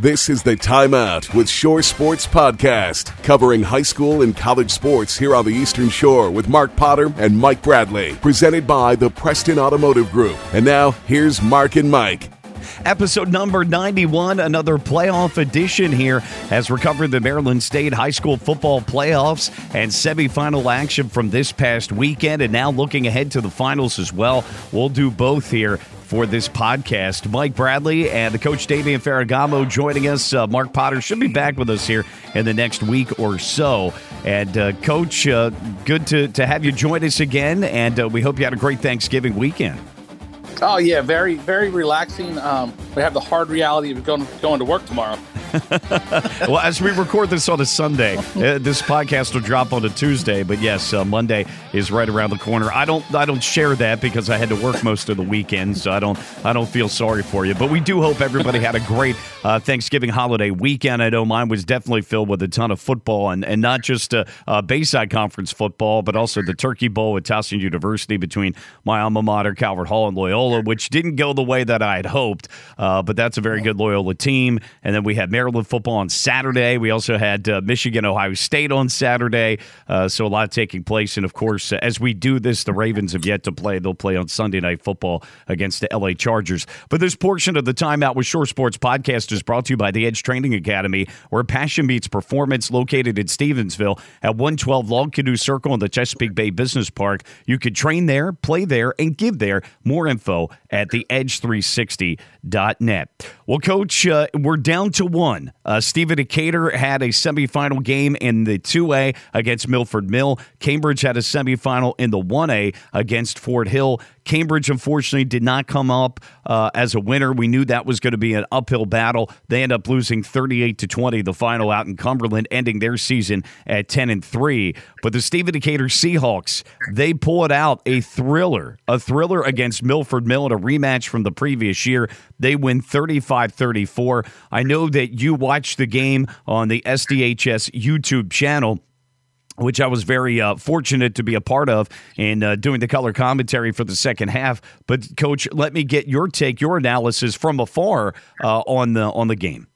This is the Timeout with Shore Sports Podcast, covering high school and college sports here on the Eastern Shore with Mark Potter and Mike Bradley, presented by the Preston Automotive Group. And now, here's Mark and Mike. Episode number 91, another playoff edition here as covering the Maryland State High School football playoffs and semifinal action from this past weekend, and now looking ahead to the finals as well. We'll do both here for this podcast. Mike Bradley and the coach Damian Ferragamo joining us. Uh, Mark Potter should be back with us here in the next week or so. And uh, coach, uh, good to, to have you join us again. And uh, we hope you had a great Thanksgiving weekend. Oh yeah, very very relaxing. Um, we have the hard reality of going going to work tomorrow. well, as we record this on a Sunday, uh, this podcast will drop on a Tuesday. But yes, uh, Monday is right around the corner. I don't, I don't share that because I had to work most of the weekend, so I don't, I don't feel sorry for you. But we do hope everybody had a great uh, Thanksgiving holiday weekend. I know mine was definitely filled with a ton of football, and and not just uh, uh, Bayside Conference football, but also the Turkey Bowl at Towson University between my alma mater, Calvert Hall, and Loyola, which didn't go the way that I had hoped. Uh, but that's a very good Loyola team. And then we had Maryland football on Saturday. We also had uh, Michigan, Ohio State on Saturday. Uh, so a lot taking place. And of course, uh, as we do this, the Ravens have yet to play. They'll play on Sunday Night Football against the LA Chargers. But this portion of the Timeout with Shore Sports podcast is brought to you by the Edge Training Academy, where passion meets performance, located in Stevensville at 112 Log Canoe Circle in the Chesapeake Bay Business Park. You could train there, play there, and give there. More info at theedge360.net. Well, Coach, uh, we're down to one. Uh, Decatur had a semifinal game in the 2A against Milford Mill. Cambridge had a semifinal in the 1A against Fort Hill. Cambridge, unfortunately, did not come up uh, as a winner. We knew that was going to be an uphill battle. They end up losing 38 to 20, the final out in Cumberland, ending their season at 10 and 3. But the Stephen Decatur Seahawks, they pulled out a thriller, a thriller against Milford Mill in a rematch from the previous year. They win 35 34. I know that you watched the game on the SDHS YouTube channel which I was very uh, fortunate to be a part of in uh, doing the color commentary for the second half. But coach, let me get your take, your analysis from afar uh, on the on the game.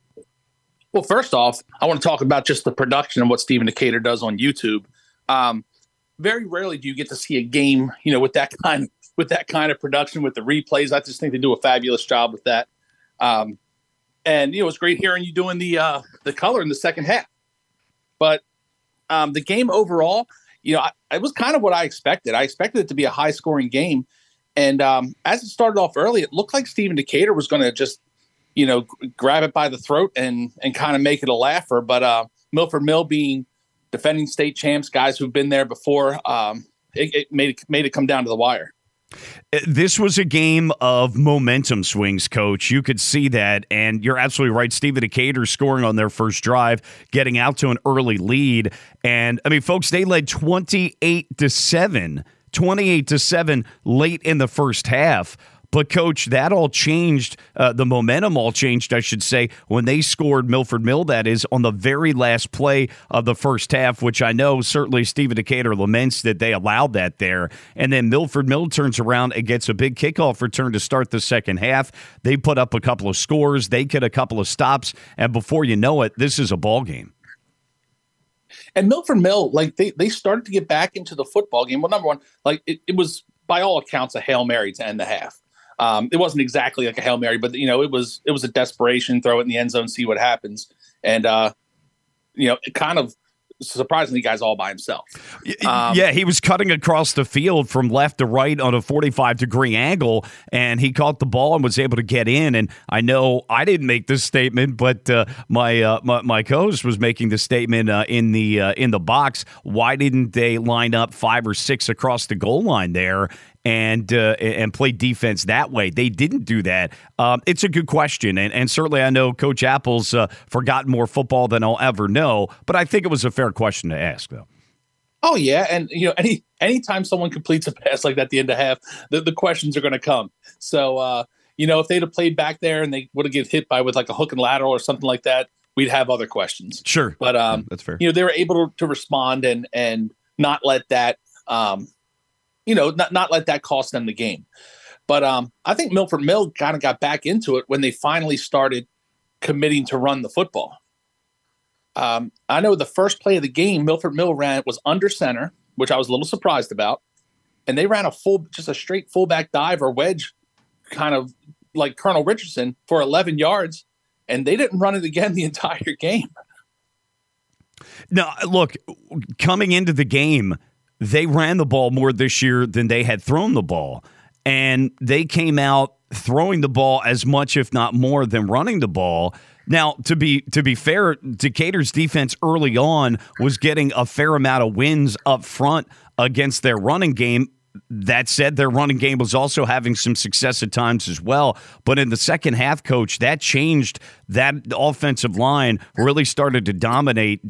Well, first off, I want to talk about just the production and what Stephen Decatur does on YouTube. Um, very rarely do you get to see a game, you know, with that kind with that kind of production with the replays. I just think they do a fabulous job with that. Um, and you know, it's great hearing you doing the uh, the color in the second half. But um, the game overall, you know, I, it was kind of what I expected. I expected it to be a high scoring game. And um, as it started off early, it looked like Stephen Decatur was going to just, you know, g- grab it by the throat and and kind of make it a laugher. But uh, Milford Mill being defending state champs, guys who've been there before, um, it, it made it made it come down to the wire. Uh, this was a game of momentum swings, coach. You could see that. And you're absolutely right. Stephen Decatur scoring on their first drive, getting out to an early lead. And I mean, folks, they led 28 to 7, 28 to 7 late in the first half. But, coach, that all changed. Uh, the momentum all changed, I should say, when they scored Milford Mill, that is, on the very last play of the first half, which I know certainly Stephen Decatur laments that they allowed that there. And then Milford Mill turns around and gets a big kickoff return to start the second half. They put up a couple of scores, they get a couple of stops, and before you know it, this is a ball game. And Milford Mill, like they, they started to get back into the football game. Well, number one, like it, it was by all accounts a hail mary to end the half. Um, it wasn't exactly like a hail mary, but you know, it was it was a desperation throw it in the end zone, see what happens, and uh, you know, it kind of surprisingly, guys all by himself. Um, yeah, he was cutting across the field from left to right on a 45 degree angle, and he caught the ball and was able to get in. And I know I didn't make this statement, but uh, my, uh, my, my co-host was making the statement uh, in the uh, in the box. Why didn't they line up five or six across the goal line there? And uh, and play defense that way. They didn't do that. Um, it's a good question, and, and certainly I know Coach Apple's uh, forgotten more football than I'll ever know, but I think it was a fair question to ask, though. Oh yeah, and you know, any anytime someone completes a pass like that at the end of half, the, the questions are going to come. So uh, you know, if they'd have played back there and they would have get hit by with like a hook and lateral or something like that, we'd have other questions. Sure, but um, that's fair. You know, they were able to, to respond and and not let that um, you know, not not let that cost them the game. But um, I think Milford Mill kind of got back into it when they finally started committing to run the football. Um, I know the first play of the game, Milford Mill ran was under center, which I was a little surprised about, and they ran a full, just a straight fullback dive or wedge, kind of like Colonel Richardson for 11 yards, and they didn't run it again the entire game. Now, look, coming into the game, they ran the ball more this year than they had thrown the ball. And they came out throwing the ball as much, if not more, than running the ball. Now, to be to be fair, Decatur's defense early on was getting a fair amount of wins up front against their running game. That said, their running game was also having some success at times as well. But in the second half, coach, that changed. That offensive line really started to dominate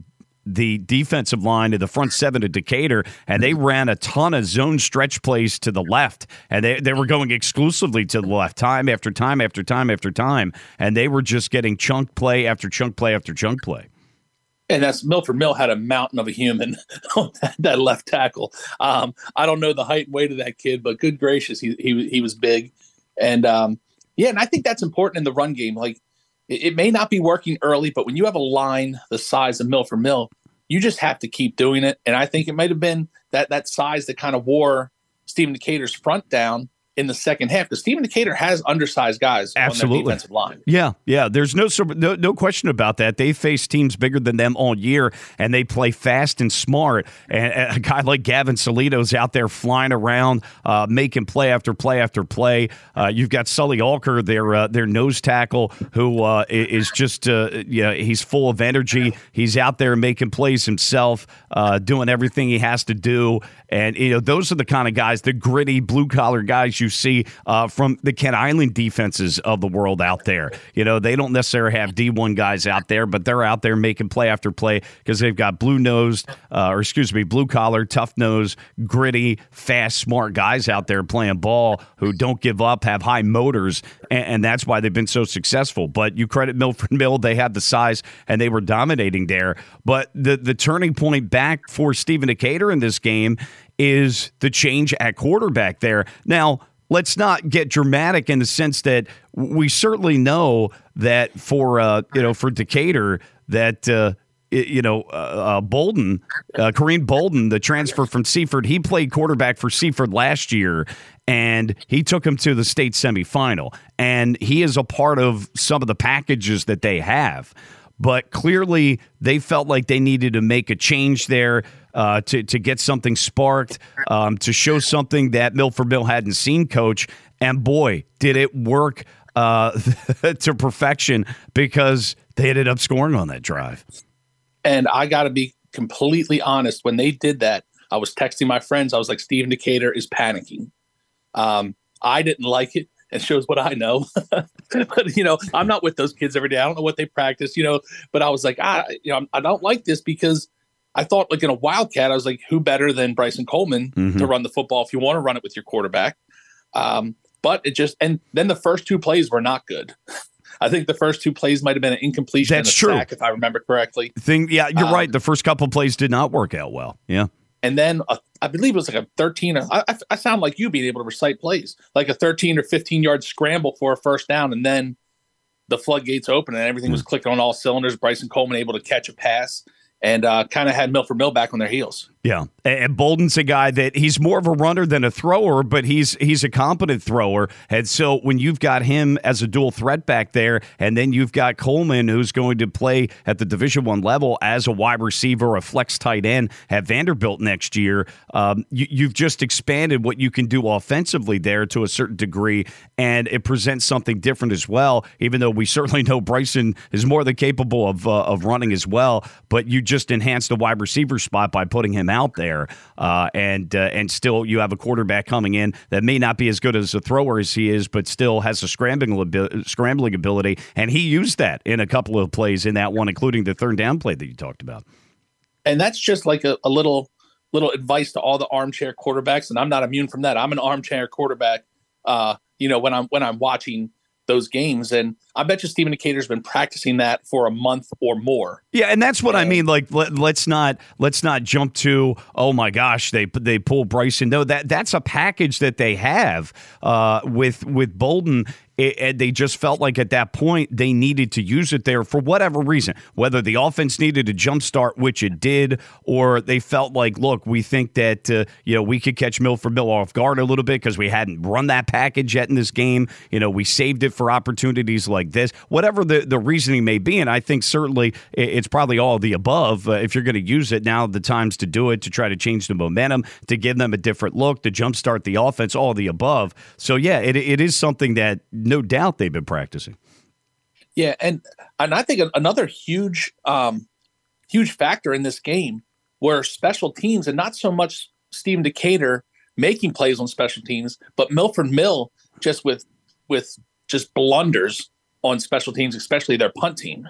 the defensive line to the front seven of Decatur, and they ran a ton of zone stretch plays to the left, and they, they were going exclusively to the left time after time after time after time, and they were just getting chunk play after chunk play after chunk play. And that's Milford Mill had a mountain of a human on that, that left tackle. Um, I don't know the height and weight of that kid, but good gracious, he he, he was big, and um, yeah, and I think that's important in the run game. Like it, it may not be working early, but when you have a line the size of Milford Mill, you just have to keep doing it. And I think it might have been that that size that kind of wore Stephen Decatur's front down in the second half because Stephen Decatur has undersized guys Absolutely. on their defensive line. Yeah, yeah. There's no, no no question about that. They face teams bigger than them all year, and they play fast and smart. And, and a guy like Gavin Solito's out there flying around, uh, making play after play after play. Uh, you've got Sully Alker, their uh, their nose tackle, who uh, is just uh, yeah, he's full of energy. He's out there making plays himself, uh, doing everything he has to do. And you know those are the kind of guys, the gritty blue collar guys you see uh, from the Kent Island defenses of the world out there. You know, they don't necessarily have D1 guys out there, but they're out there making play after play because they've got blue nosed, uh, or excuse me, blue collar, tough nose, gritty, fast, smart guys out there playing ball who don't give up, have high motors, and, and that's why they've been so successful. But you credit Milford Mill, they had the size and they were dominating there. But the, the turning point back for Stephen Decatur in this game is the change at quarterback there. Now, let's not get dramatic in the sense that we certainly know that for uh, you know for Decatur that uh, you know uh, uh, Bolden, uh, Kareem Bolden, the transfer from Seaford, he played quarterback for Seaford last year. And he took him to the state semifinal. And he is a part of some of the packages that they have but clearly they felt like they needed to make a change there uh, to to get something sparked, um, to show something that Milford Mill hadn't seen, Coach. And boy, did it work uh, to perfection because they ended up scoring on that drive. And I got to be completely honest. When they did that, I was texting my friends. I was like, Stephen Decatur is panicking. Um, I didn't like it. It shows what I know. but you know, I'm not with those kids every day. I don't know what they practice. You know, but I was like, I, you know, I don't like this because I thought like in a wildcat, I was like, who better than Bryson Coleman mm-hmm. to run the football if you want to run it with your quarterback? Um, but it just and then the first two plays were not good. I think the first two plays might have been an incompletion. That's true, sack, if I remember correctly. Thing, yeah, you're um, right. The first couple plays did not work out well. Yeah, and then a, I believe it was like a 13. I, I sound like you being able to recite plays, like a 13 or 15 yard scramble for a first down, and then the floodgates open and everything was hmm. clicking on all cylinders. Bryson Coleman able to catch a pass and uh, kind of had Milford Mill back on their heels. Yeah, and Bolden's a guy that he's more of a runner than a thrower, but he's he's a competent thrower. And so when you've got him as a dual threat back there, and then you've got Coleman who's going to play at the Division One level as a wide receiver, a flex tight end at Vanderbilt next year, um, you, have just expanded what you can do offensively there to a certain degree, and it presents something different as well. Even though we certainly know Bryson is more than capable of uh, of running as well, but you just enhanced the wide receiver spot by putting him out there, uh, and uh, and still you have a quarterback coming in that may not be as good as a thrower as he is, but still has a scrambling scrambling ability, and he used that in a couple of plays in that one, including the third down play that you talked about. And that's just like a, a little little advice to all the armchair quarterbacks, and I'm not immune from that. I'm an armchair quarterback. Uh, you know, when I'm when I'm watching those games. And I bet you Stephen Decatur's been practicing that for a month or more. Yeah, and that's what and, I mean. Like, let, us not let's not jump to oh my gosh they they pull Bryson. No, that that's a package that they have uh, with with Bolden it, they just felt like at that point they needed to use it there for whatever reason, whether the offense needed a jump start, which it did, or they felt like, look, we think that uh, you know we could catch Milford Mill off guard a little bit because we hadn't run that package yet in this game. You know, we saved it for opportunities like this. Whatever the the reasoning may be, and I think certainly it's probably all the above. Uh, if you're going to use it now, the times to do it to try to change the momentum, to give them a different look, to jumpstart the offense, all the above. So yeah, it, it is something that no doubt they've been practicing. Yeah, and and I think another huge um, huge factor in this game were special teams, and not so much Stephen Decatur making plays on special teams, but Milford Mill just with with just blunders on special teams, especially their punt team.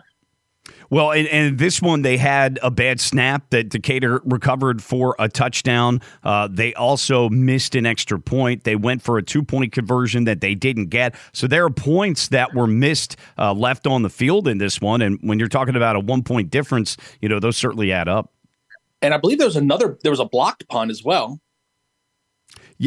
Well, and, and, this one they had a bad snap that Decatur recovered for a touchdown. Uh, they also missed an extra point. They went for a two point conversion that they didn't get. So there are points that were missed uh, left on the field in this one. And when you're talking about a one point difference, you know those certainly add up. And I believe there was another. There was a blocked punt as well.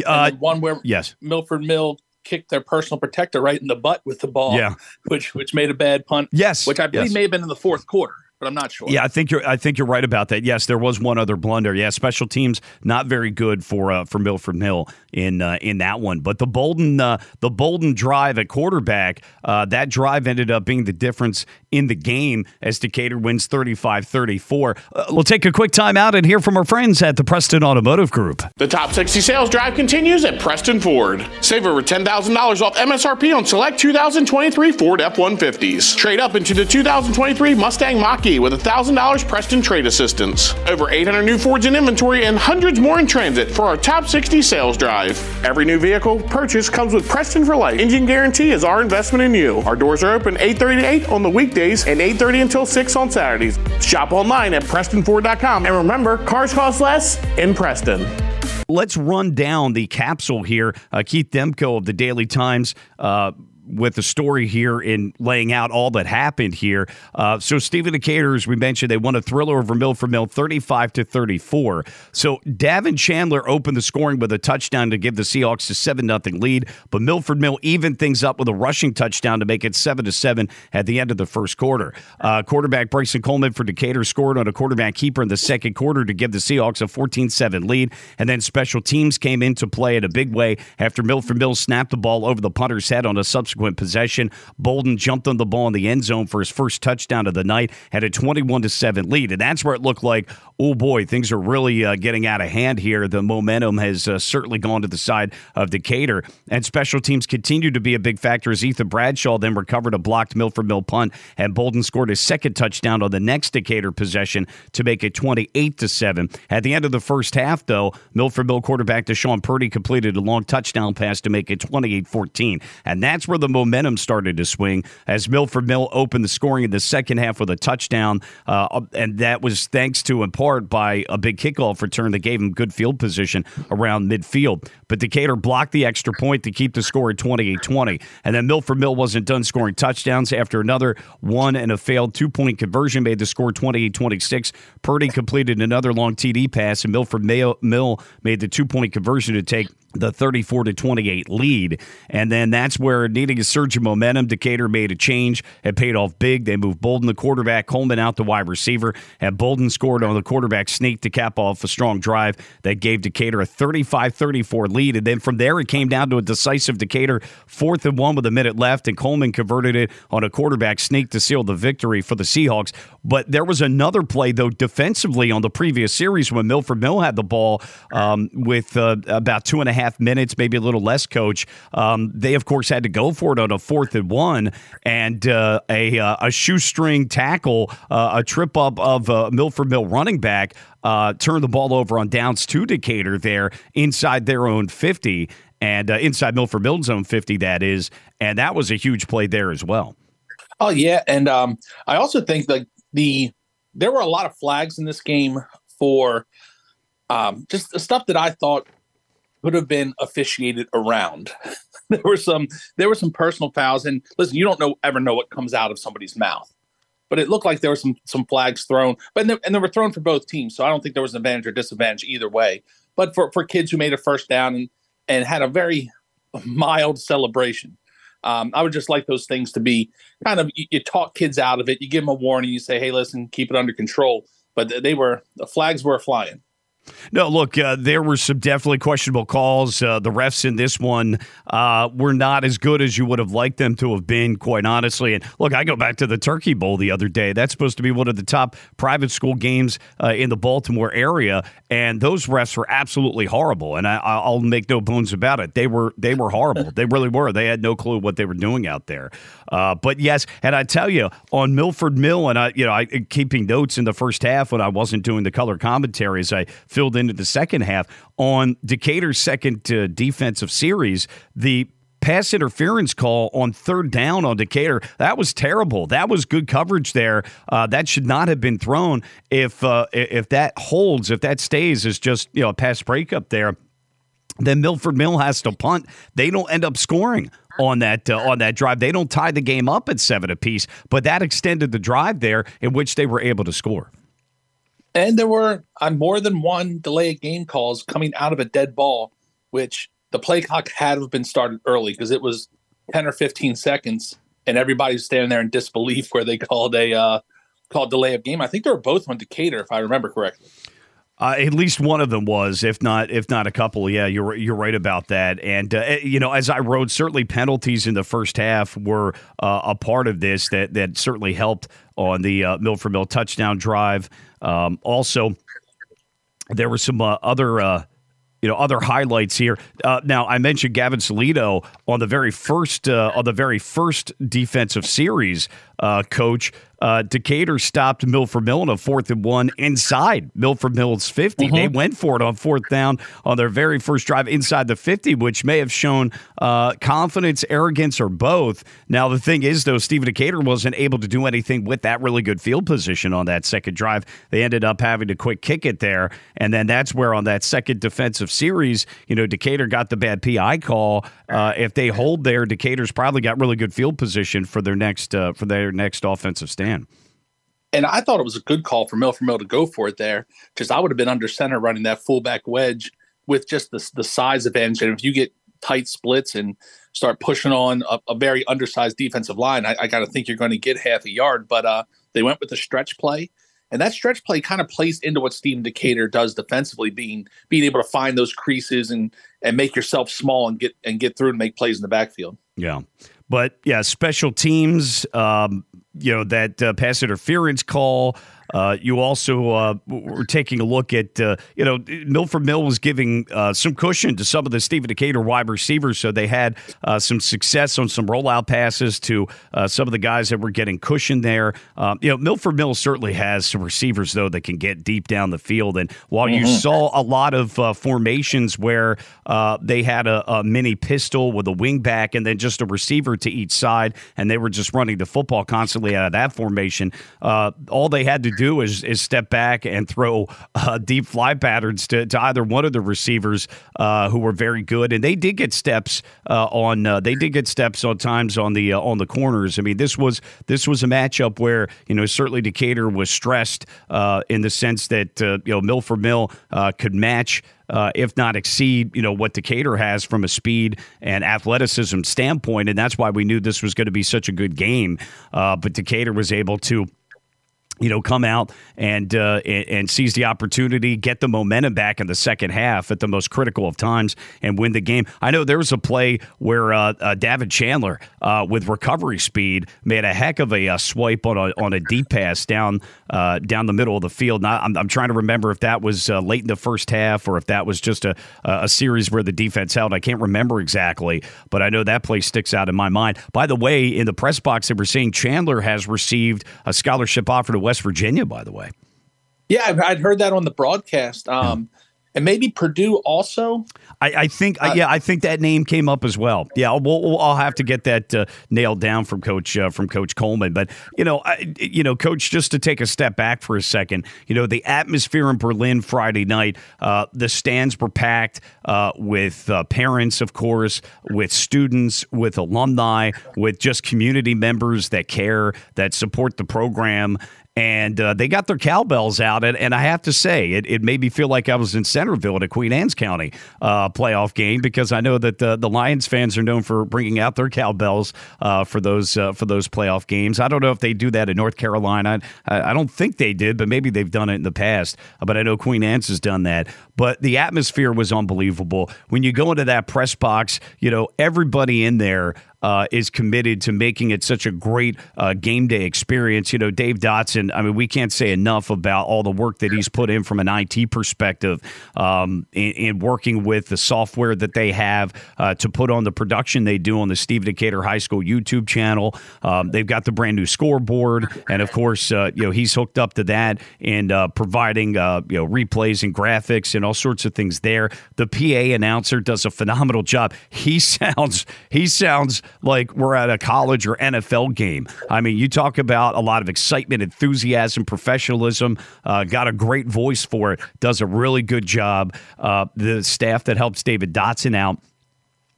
Uh, one where yes, Milford Mill kicked their personal protector right in the butt with the ball. Yeah. Which which made a bad punt. Yes. Which I believe yes. may have been in the fourth quarter but I'm not sure. Yeah, I think you're. I think you're right about that. Yes, there was one other blunder. Yeah, special teams not very good for uh, for Milford Mill in uh, in that one. But the Bolden uh, the Bolden drive at quarterback uh, that drive ended up being the difference in the game as Decatur wins 35-34. Uh, we'll take a quick time out and hear from our friends at the Preston Automotive Group. The top 60 sales drive continues at Preston Ford. Save over $10,000 off MSRP on select 2023 Ford F150s. Trade up into the 2023 Mustang Mach-E with $1,000 Preston trade assistance. Over 800 new Fords in inventory and hundreds more in transit for our top 60 sales drive. Every new vehicle purchase comes with Preston for Life. Engine guarantee is our investment in you. Our doors are open 8:30 to 8 on the weekdays and 8:30 until 6 on Saturdays. Shop online at prestonford.com and remember, cars cost less in Preston. Let's run down the capsule here. Uh, Keith Demko of the Daily Times. Uh, with the story here in laying out all that happened here. Uh, so Stephen Decatur, as we mentioned, they won a thriller over Milford Mill, thirty-five to thirty-four. So Davin Chandler opened the scoring with a touchdown to give the Seahawks a seven nothing lead, but Milford Mill evened things up with a rushing touchdown to make it seven to seven at the end of the first quarter. Uh, quarterback Bryson Coleman for Decatur scored on a quarterback keeper in the second quarter to give the Seahawks a 14-7 lead, and then special teams came into play in a big way after Milford Mill snapped the ball over the punter's head on a subsequent subsequent possession. Bolden jumped on the ball in the end zone for his first touchdown of the night, had a 21 to 7 lead. And that's where it looked like, oh boy, things are really uh, getting out of hand here. The momentum has uh, certainly gone to the side of Decatur. And special teams continue to be a big factor as Ethan Bradshaw then recovered a blocked Milford Mill punt, and Bolden scored his second touchdown on the next Decatur possession to make it 28 to 7. At the end of the first half, though, Milford Mill quarterback Deshaun Purdy completed a long touchdown pass to make it 28 14. And that's where the momentum started to swing as Milford Mill opened the scoring in the second half with a touchdown. Uh, and that was thanks to, in part, by a big kickoff return that gave him good field position around midfield. But Decatur blocked the extra point to keep the score at 28 20. And then Milford Mill wasn't done scoring touchdowns after another one and a failed two point conversion made the score 28 26. Purdy completed another long TD pass, and Milford Mill made the two point conversion to take the 34 to 28 lead. And then that's where needing a surge of momentum, Decatur made a change. It paid off big. They moved Bolden, the quarterback, Coleman out the wide receiver, and Bolden scored on the quarterback sneak to cap off a strong drive that gave Decatur a 35 34 lead. And then from there, it came down to a decisive Decatur fourth and one with a minute left, and Coleman converted it on a quarterback sneak to seal the victory for the Seahawks. But there was another play, though, defensively on the previous series when Milford Mill had the ball um, with uh, about two and a half minutes, maybe a little less, coach. Um, they, of course, had to go for it on a fourth and one, and uh, a, uh, a shoestring tackle, uh, a trip up of uh, Milford Mill running back. Turned the ball over on downs to Decatur there inside their own 50 and uh, inside Milford Mill's own 50, that is. And that was a huge play there as well. Oh, yeah. And um, I also think that the there were a lot of flags in this game for um, just stuff that I thought could have been officiated around. there were some there were some personal fouls, and listen, you don't know ever know what comes out of somebody's mouth, but it looked like there were some some flags thrown, but and they were thrown for both teams, so I don't think there was an advantage or disadvantage either way. But for for kids who made a first down and and had a very mild celebration, Um, I would just like those things to be kind of you, you, talk kids out of it. You give them a warning. You say, "Hey, listen, keep it under control." But they were the flags were flying. No, look, uh, there were some definitely questionable calls. Uh, the refs in this one uh, were not as good as you would have liked them to have been, quite honestly. And look, I go back to the Turkey Bowl the other day. That's supposed to be one of the top private school games uh, in the Baltimore area, and those refs were absolutely horrible. And I, will make no bones about it. They were they were horrible. they really were. They had no clue what they were doing out there. Uh, but yes, and I tell you, on Milford Mill, and I, you know, I keeping notes in the first half when I wasn't doing the color commentaries, I filled into the second half on Decatur's second uh, defensive series. The pass interference call on third down on Decatur. That was terrible. That was good coverage there. Uh, that should not have been thrown. If uh, if that holds, if that stays is just you know a pass breakup there, then Milford Mill has to punt. They don't end up scoring on that uh, on that drive. They don't tie the game up at seven apiece, but that extended the drive there in which they were able to score. And there were on more than one delay of game calls coming out of a dead ball, which the play clock had been started early because it was 10 or 15 seconds and everybody's standing there in disbelief where they called a uh, called delay of game. I think they were both on Decatur, if I remember correctly. Uh, at least one of them was, if not, if not a couple. Yeah, you're you're right about that. And uh, eh, you know, as I wrote, certainly penalties in the first half were uh, a part of this that that certainly helped on the uh, Milford Mill touchdown drive. Um, also, there were some uh, other uh, you know other highlights here. Uh, now I mentioned Gavin Salido on the very first uh, on the very first defensive series. Uh, coach uh, Decatur stopped Milford Mill on a fourth and one inside Milford Mill's 50. Mm-hmm. They went for it on fourth down on their very first drive inside the 50, which may have shown uh, confidence, arrogance, or both. Now, the thing is, though, Stephen Decatur wasn't able to do anything with that really good field position on that second drive. They ended up having to quick kick it there. And then that's where on that second defensive series, you know, Decatur got the bad PI call. Uh, if they hold there, Decatur's probably got really good field position for their next uh, for their next offensive stand. And I thought it was a good call for Milford Mill to go for it there, because I would have been under center running that fullback wedge with just the, the size advantage. And if you get tight splits and start pushing on a, a very undersized defensive line, I, I got to think you're going to get half a yard. But uh, they went with the stretch play. And that stretch play kind of plays into what Stephen Decatur does defensively, being being able to find those creases and and make yourself small and get and get through and make plays in the backfield. Yeah, but yeah, special teams. Um, you know that uh, pass interference call uh, you also uh, were taking a look at, uh, you know, Milford Mill was giving uh, some cushion to some of the Stephen Decatur wide receivers, so they had uh, some success on some rollout passes to uh, some of the guys that were getting cushion there. Um, you know, Milford Mill certainly has some receivers though that can get deep down the field, and while mm-hmm. you saw a lot of formations where they had a, a mini pistol with a wing back and then just a receiver to each side, and they were just running the football constantly out of that formation, all they had to do do is, is step back and throw uh, deep fly patterns to, to either one of the receivers uh, who were very good, and they did get steps uh, on. Uh, they did get steps on times on the uh, on the corners. I mean, this was this was a matchup where you know certainly Decatur was stressed uh, in the sense that you know Milford Mill could match. Uh, if not exceed, you know what Decatur has from a speed and athleticism standpoint, and that's why we knew this was going to be such a good game. Uh, but Decatur was able to you know, come out and, uh, and, seize the opportunity, get the momentum back in the second half at the most critical of times, and win the game. I know there was a play where uh, uh, David Chandler, uh, with recovery speed, made a heck of a uh, swipe on a on a deep pass down uh, down the middle of the field. Now, I'm, I'm trying to remember if that was late in the first half or if that was just a a series where the defense held. I can't remember exactly, but I know that play sticks out in my mind. By the way, in the press box that we're seeing, Chandler has received a scholarship offer to West Virginia, by the way. Yeah, I'd heard that on the broadcast. Um, yeah and maybe Purdue also. I, I think, uh, yeah, I think that name came up as well. Yeah, we'll, we'll I'll have to get that uh, nailed down from Coach uh, from Coach Coleman. But you know, I, you know, Coach, just to take a step back for a second, you know, the atmosphere in Berlin Friday night, uh, the stands were packed uh, with uh, parents, of course, with students, with alumni, with just community members that care, that support the program, and uh, they got their cowbells out. And, and I have to say, it, it made me feel like I was in Centerville at a Queen Anne's County uh, playoff game because I know that the, the Lions fans are known for bringing out their cowbells uh, for those uh, for those playoff games. I don't know if they do that in North Carolina. I, I don't think they did, but maybe they've done it in the past. But I know Queen Anne's has done that. But the atmosphere was unbelievable. When you go into that press box, you know, everybody in there uh, is committed to making it such a great uh, game day experience. You know, Dave Dotson, I mean, we can't say enough about all the work that he's put in from an IT perspective um, in, in, working with the software that they have uh, to put on the production they do on the Steve Decatur High School YouTube channel. Um, they've got the brand new scoreboard. And of course, uh, you know, he's hooked up to that and uh, providing, uh, you know, replays and graphics and all sorts of things there. The PA announcer does a phenomenal job. He sounds, he sounds like we're at a college or NFL game. I mean, you talk about a lot of excitement, enthusiasm, professionalism. Uh, got a great voice for it. Does a really good job. Uh, the staff that helps David Dotson out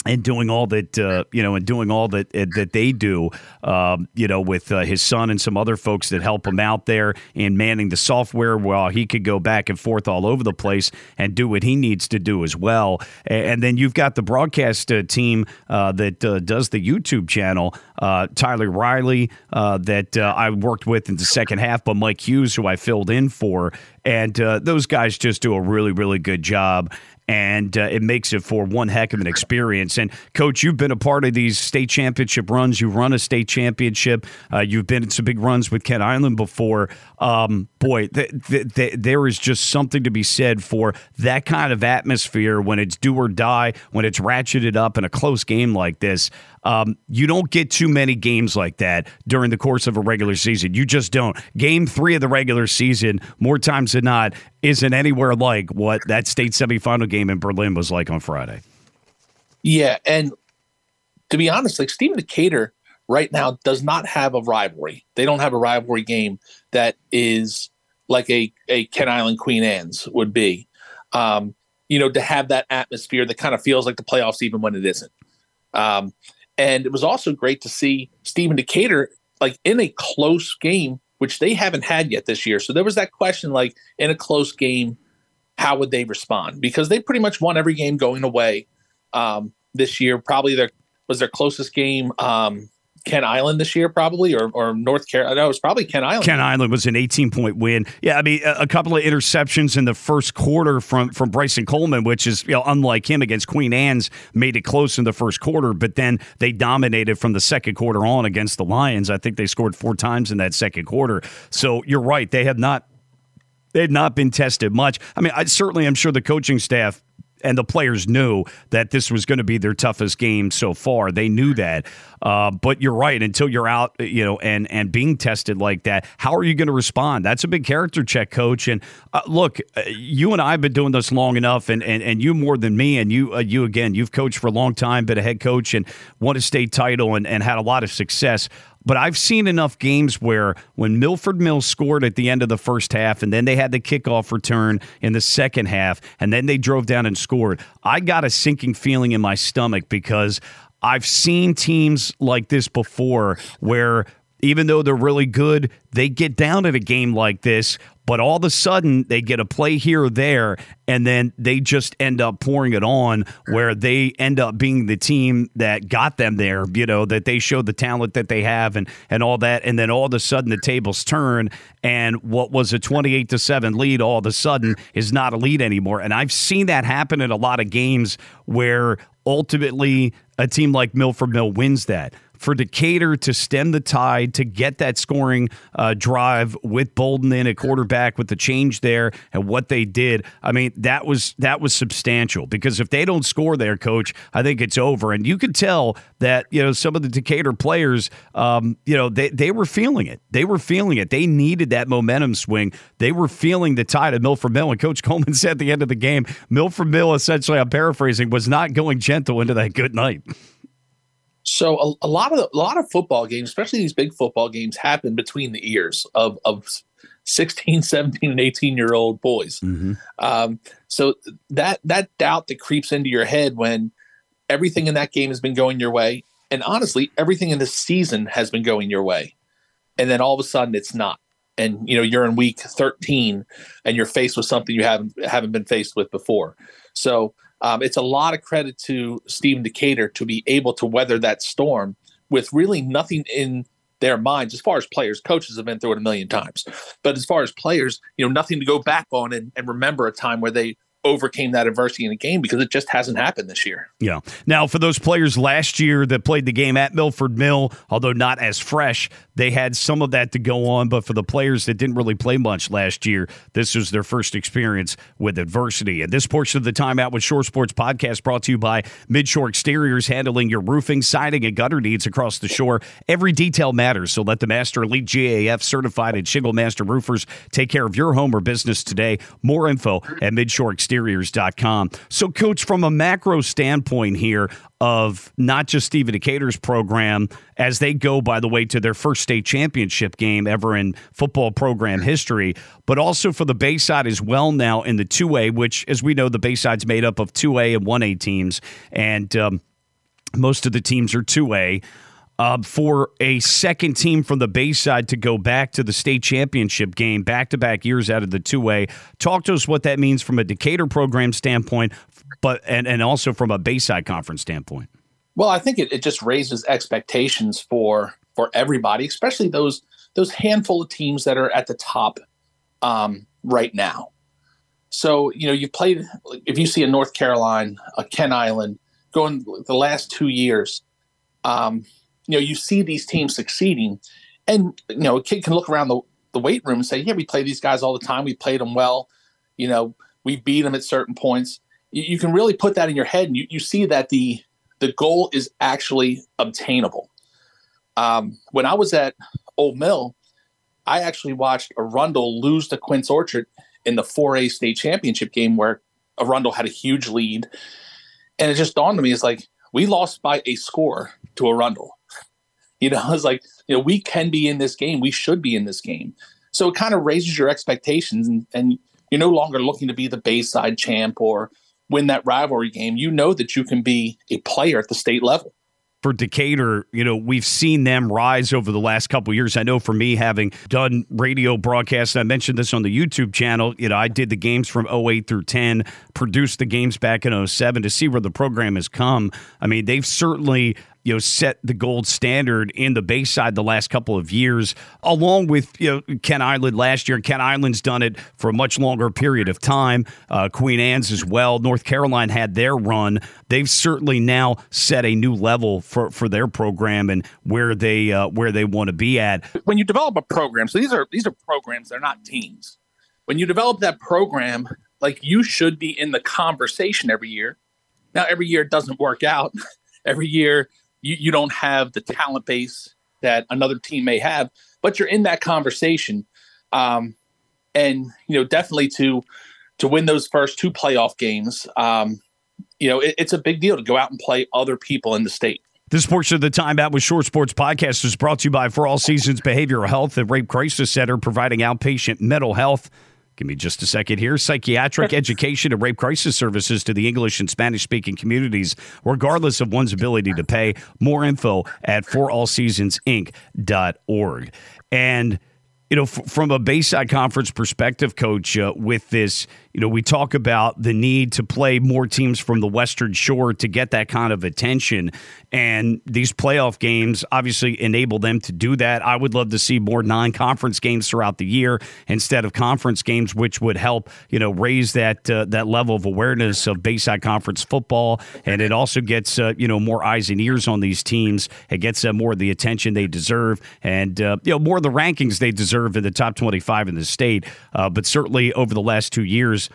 and doing all that uh, you know and doing all that uh, that they do um, you know with uh, his son and some other folks that help him out there and manning the software while he could go back and forth all over the place and do what he needs to do as well. And then you've got the broadcast uh, team uh, that uh, does the YouTube channel Tyler Riley that I worked with in the second half but Mike Hughes who I filled in for. And those guys just do a really really good job and uh, it makes it for one heck of an experience. And coach, you've been a part of these state championship runs. You run a state championship. Uh, you've been in some big runs with Kent Island before. Um, boy, th- th- th- there is just something to be said for that kind of atmosphere when it's do or die, when it's ratcheted up in a close game like this. Um, you don't get too many games like that during the course of a regular season. You just don't. Game three of the regular season, more times than not, isn't anywhere like what that state semifinal game in Berlin was like on Friday. Yeah, and to be honest, like Stephen Decatur right now does not have a rivalry. They don't have a rivalry game that is like a a Kent Island Queen Anne's would be. Um, you know, to have that atmosphere that kind of feels like the playoffs, even when it isn't. Um, and it was also great to see Stephen Decatur like in a close game, which they haven't had yet this year. So there was that question like in a close game, how would they respond? Because they pretty much won every game going away um, this year. Probably their was their closest game um, Kent Island this year, probably, or, or North Carolina. No, it was probably Kent Island. Kent Island was an 18 point win. Yeah, I mean, a, a, couple of interceptions in the first quarter from, from Bryson Coleman, which is, you know, unlike him against Queen Anne's, made it close in the first quarter, but then they dominated from the second quarter on against the Lions. I think they scored four times in that second quarter. So you're right. They have not. They had not been tested much. I mean, I certainly am sure the coaching staff and the players knew that this was going to be their toughest game so far. They knew that. Uh, but you're right. Until you're out, you know, and and being tested like that, how are you going to respond? That's a big character check, coach. And uh, look, uh, you and I have been doing this long enough, and and, and you more than me, and you uh, you again, you've coached for a long time, been a head coach, and won a state title, and, and had a lot of success. But I've seen enough games where when Milford Mills scored at the end of the first half and then they had the kickoff return in the second half and then they drove down and scored, I got a sinking feeling in my stomach because I've seen teams like this before where even though they're really good, they get down at a game like this, but all of a sudden they get a play here or there, and then they just end up pouring it on where they end up being the team that got them there, you know, that they show the talent that they have and, and all that. And then all of a sudden the tables turn, and what was a 28 to 7 lead all of a sudden is not a lead anymore. And I've seen that happen in a lot of games where ultimately a team like Milford Mill wins that for Decatur to stem the tide, to get that scoring uh, drive with Bolden in at quarterback with the change there and what they did. I mean, that was that was substantial because if they don't score there, coach, I think it's over. And you could tell that you know some of the Decatur players, um, you know, they they were feeling it. They were feeling it. They needed that momentum swing. They were feeling the tide of Milford Mill. And Coach Coleman said at the end of the game, Milford Mill, essentially, I'm paraphrasing, was not going gentle into that good night. So a, a, lot of a lot of football games, especially these big football games, happen between the ears of of 16, 17, and 18 year old boys. Mm-hmm. Um, so that that doubt that creeps into your head when everything in that game has been going your way, and honestly, everything in the season has been going your way, and then all of a sudden it's not. and you know you're in week 13 and you're faced with something you haven't haven't been faced with before. So um, it's a lot of credit to Stephen Decatur to be able to weather that storm with really nothing in their minds as far as players. Coaches have been through it a million times, but as far as players, you know, nothing to go back on and, and remember a time where they overcame that adversity in a game because it just hasn't happened this year. Yeah. Now, for those players last year that played the game at Milford Mill, although not as fresh, they had some of that to go on. But for the players that didn't really play much last year, this was their first experience with adversity. And this portion of the Timeout with Shore Sports podcast brought to you by Midshore Exteriors, handling your roofing, siding, and gutter needs across the shore. Every detail matters. So let the Master Elite GAF certified and Shingle Master roofers take care of your home or business today. More info at Midshore Exteriors exteriors.com. So, coach, from a macro standpoint here of not just Stephen Decatur's program as they go, by the way, to their first state championship game ever in football program history, but also for the Bayside as well now in the 2A, which, as we know, the Bayside's made up of 2A and 1A teams. And um, most of the teams are 2A uh, for a second team from the Bayside to go back to the state championship game back to back years out of the two A. Talk to us what that means from a Decatur program standpoint, but and, and also from a Bayside conference standpoint. Well, I think it, it just raises expectations for for everybody, especially those those handful of teams that are at the top um, right now. So you know you've played. If you see a North Carolina, a Kent Island, going the last two years. Um, you know, you see these teams succeeding, and you know, a kid can look around the, the weight room and say, "Yeah, we play these guys all the time. We played them well. You know, we beat them at certain points." You, can really put that in your head, and you, you see that the the goal is actually obtainable. Um, when I was at Old Mill, I actually watched Arundel lose to Quince Orchard in the 4A state championship game where Arundel had a huge lead. And it just dawned on me, it's like, we lost by a score to Arundel. You know, it's like, you know, we can be in this game. We should be in this game. So it kind of raises your expectations and, and you're no longer looking to be the Bayside champ or win that rivalry game. You know that you can be a player at the state level for Decatur, you know, we've seen them rise over the last couple years. I know for me, having done radio broadcasts, I mentioned this on the YouTube channel. You know, I did the games from 08 through 10, produced the games back in 07 to see where the program has come. I mean, they've certainly you know set the gold standard in the Bayside the last couple of years, along with you know Kent Island last year. Kent Island's done it for a much longer period of time. Uh, Queen Anne's as well. North Carolina had their run. They've certainly now set a new level for, for their program and where they uh, where they want to be at. When you develop a program, so these are these are programs. They're not teams. When you develop that program, like you should be in the conversation every year. Now, every year it doesn't work out. every year you, you don't have the talent base that another team may have, but you're in that conversation. Um, and you know, definitely to to win those first two playoff games, um, you know, it, it's a big deal to go out and play other people in the state. This portion of the Time Out with Shore Sports podcast is brought to you by For All Seasons Behavioral Health and Rape Crisis Center, providing outpatient mental health Give me just a second here. Psychiatric education and rape crisis services to the English and Spanish speaking communities, regardless of one's ability to pay. More info at forallseasonsinc.org. And you know, f- from a Bayside Conference perspective, Coach, uh, with this, you know, we talk about the need to play more teams from the Western Shore to get that kind of attention. And these playoff games obviously enable them to do that. I would love to see more non conference games throughout the year instead of conference games, which would help, you know, raise that uh, that level of awareness of Bayside Conference football. And it also gets, uh, you know, more eyes and ears on these teams. It gets them more of the attention they deserve and, uh, you know, more of the rankings they deserve in the top 25 in the state. Uh, but certainly over the last two years,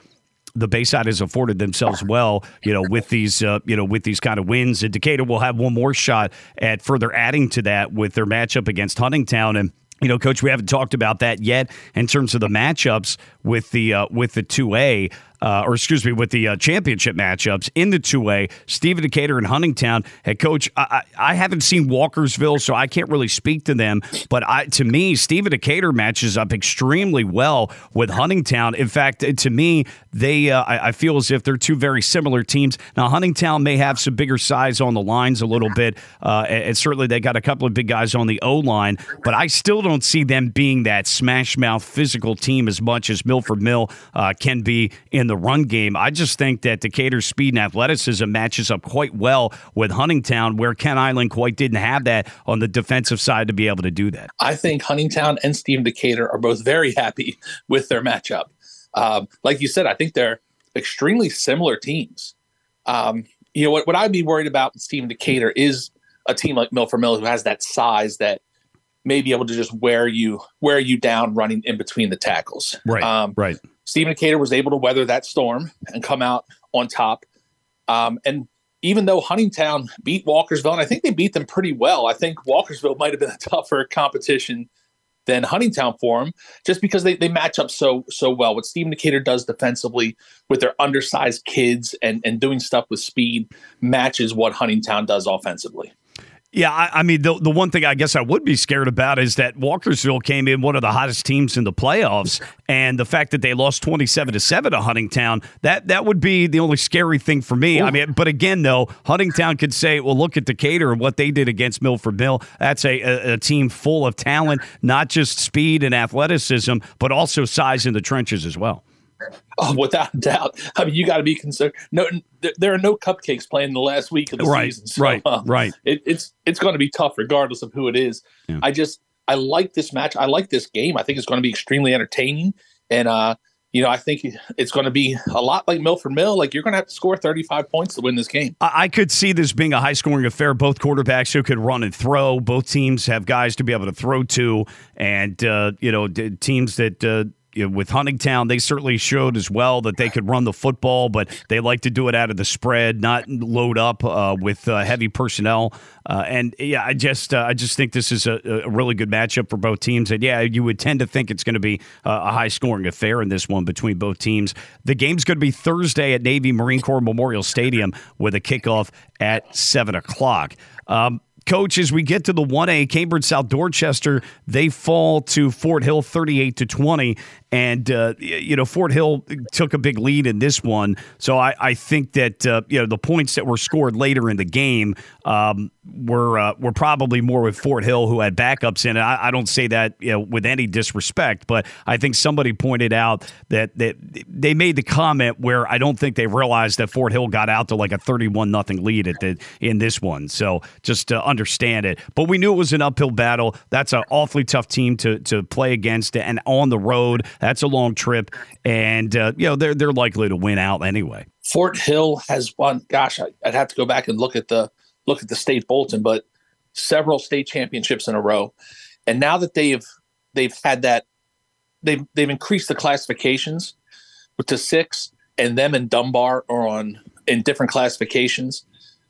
the Bayside has afforded themselves well, you know, with these, uh, you know, with these kind of wins. And Decatur will have one more shot at further adding to that with their matchup against Huntingtown. And you know, coach, we haven't talked about that yet in terms of the matchups with the uh, with the two A. uh, or excuse me, with the uh, championship matchups in the two A. Stephen Decatur and Huntingtown. Head coach, I, I, I, haven't seen Walkersville, so I can't really speak to them. But I, to me, Stephen Decatur matches up extremely well with Huntingtown. In fact, to me, they uh, I, I, feel as if they're two very similar teams. Now, Huntingtown may have some bigger size on the lines a little bit, uh, and, and certainly they got a couple of big guys on the O line. But I still don't see them being that smash mouth physical team as much as Milford Mill uh, can be in the run game. I just think that Decatur's speed and athleticism matches up quite well with Huntingtown, where Kent Island quite didn't have that on the defensive side to be able to do that. I think Huntingtown and Steve Decatur are both very happy with their matchup. Um, like you said, I think they're extremely similar teams. Um, you know what? What I'd be worried about with Stephen Decatur is a team like Milford Mill who has that size that may be able to just wear you wear you down running in between the tackles. Right. Um, right. Stephen Decatur was able to weather that storm and come out on top. Um, and even though Huntingtown beat Walkersville, and I think they beat them pretty well, I think Walkersville might have been a tougher competition than Huntingtown for them, just because they, they match up so so well. What Stephen Decatur does defensively with their undersized kids and, and doing stuff with speed matches what Huntingtown does offensively. Yeah, I, I, mean the the one thing I guess I would be scared about is that Walkersville came in one of the hottest teams in the playoffs, and the fact that they lost twenty seven to seven to Huntingtown that that would be the only scary thing for me. Ooh. I mean, but again though, Huntingtown could say, well, look at Decatur and what they did against Milford Mill. That's a, a, a team full of talent, not just speed and athleticism, but also size in the trenches as well. Oh, without a doubt. I mean, you got to be concerned. No, there are no cupcakes playing the last week of the right, season. So, right, uh, right. It, it's it's going to be tough regardless of who it is. Yeah. I just I like this match. I like this game. I think it's going to be extremely entertaining, and uh, you know, I think it's going to be a lot like Milford Mill. Like you're going to have to score 35 points to win this game. I could see this being a high scoring affair. Both quarterbacks who could run and throw. Both teams have guys to be able to throw to, and uh, you know, teams that. Uh, with Huntingtown, they certainly showed as well that they could run the football, but they like to do it out of the spread, not load up uh, with uh, heavy personnel. Uh, and yeah, I just uh, I just think this is a, a, really good matchup for both teams. And yeah, you would tend to think it's going to be a high scoring affair in this one between both teams. The game's going to be Thursday at Navy Marine Corps Memorial Stadium with a kickoff at seven o'clock. Um, coach, as we get to the 1A, Cambridge South Dorchester, they fall to Fort Hill 38 to 20. And, uh, you know, Fort Hill took a big lead in this one. So I, I think that, uh, you know, the points that were scored later in the game um, were uh, were probably more with Fort Hill, who had backups in it. I, I, don't say that, you know, with any disrespect, but I think somebody pointed out that, that they made the comment where I don't think they realized that Fort Hill got out to like a 31 nothing lead at the, in this one. So just to understand it. But we knew it was an uphill battle. That's an awfully tough team to, to play against and on the road. That's a long trip, and uh, you know they're they're likely to win out anyway. Fort Hill has won. Gosh, I, would have to go back and look at the look at the state bulletin, but several state championships in a row, and now that they've they've had that they've they've increased the classifications to six, and them and Dunbar are on in different classifications.